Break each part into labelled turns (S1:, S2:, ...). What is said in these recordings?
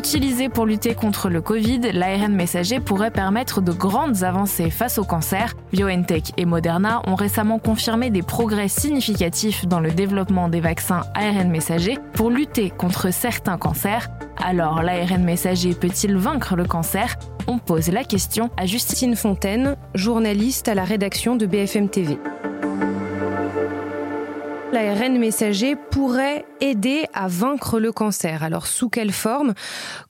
S1: Utilisé pour lutter contre le Covid, l'ARN messager pourrait permettre de grandes avancées face au cancer. BioNTech et Moderna ont récemment confirmé des progrès significatifs dans le développement des vaccins ARN messager pour lutter contre certains cancers. Alors, l'ARN messager peut-il vaincre le cancer? On pose la question à Justine Fontaine, journaliste à la rédaction de BFM TV messager pourrait aider à vaincre le cancer. Alors sous quelle forme?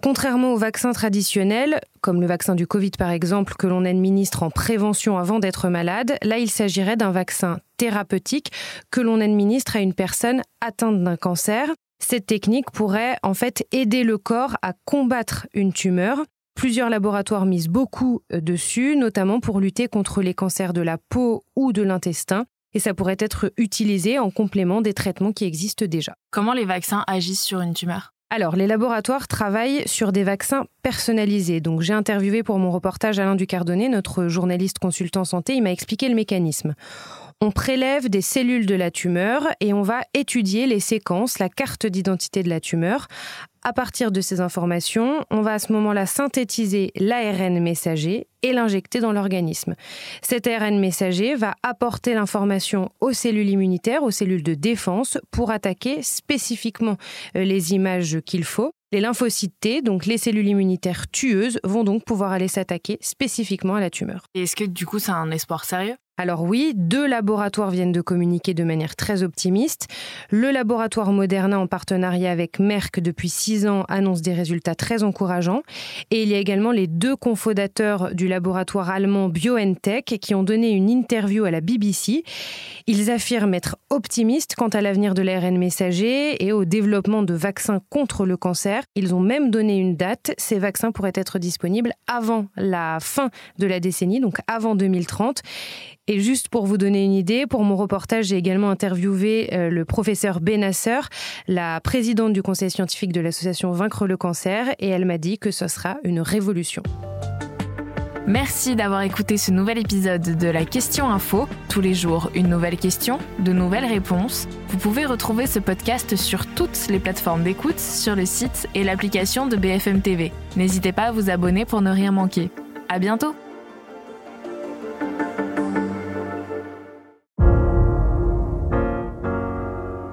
S1: Contrairement aux vaccins traditionnels, comme le vaccin du Covid par exemple, que l'on administre en prévention avant d'être malade, là il s'agirait d'un vaccin thérapeutique que l'on administre à une personne atteinte d'un cancer. Cette technique pourrait en fait aider le corps à combattre une tumeur. Plusieurs laboratoires misent beaucoup dessus, notamment pour lutter contre les cancers de la peau ou de l'intestin et ça pourrait être utilisé en complément des traitements qui existent déjà.
S2: Comment les vaccins agissent sur une tumeur?
S1: Alors, les laboratoires travaillent sur des vaccins personnalisés. Donc, j'ai interviewé pour mon reportage Alain Ducardonnet, notre journaliste consultant santé. Il m'a expliqué le mécanisme. On prélève des cellules de la tumeur et on va étudier les séquences, la carte d'identité de la tumeur. À partir de ces informations, on va à ce moment-là synthétiser l'ARN messager et l'injecter dans l'organisme. Cet ARN messager va apporter l'information aux cellules immunitaires, aux cellules de défense, pour attaquer spécifiquement euh, les images qu'il faut. Les lymphocytes T, donc les cellules immunitaires tueuses, vont donc pouvoir aller s'attaquer spécifiquement à la tumeur.
S2: Et est-ce que du coup c'est un espoir sérieux?
S1: Alors oui, deux laboratoires viennent de communiquer de manière très optimiste. Le laboratoire Moderna en partenariat avec Merck depuis six ans annonce des résultats très encourageants. Et il y a également les deux cofondateurs du laboratoire allemand BioNTech qui ont donné une interview à la BBC. Ils affirment être optimistes quant à l'avenir de l'ARN messager et au développement de vaccins contre le cancer. Ils ont même donné une date. Ces vaccins pourraient être disponibles avant la fin de la décennie, donc avant 2030. Et juste pour vous donner une idée, pour mon reportage, j'ai également interviewé euh, le professeur Benasser, la présidente du conseil scientifique de l'association Vaincre le cancer, et elle m'a dit que ce sera une révolution.
S2: Merci d'avoir écouté ce nouvel épisode de la Question Info. Tous les jours, une nouvelle question, de nouvelles réponses. Vous pouvez retrouver ce podcast sur toutes les plateformes d'écoute, sur le site et l'application de BFM TV. N'hésitez pas à vous abonner pour ne rien manquer. À bientôt!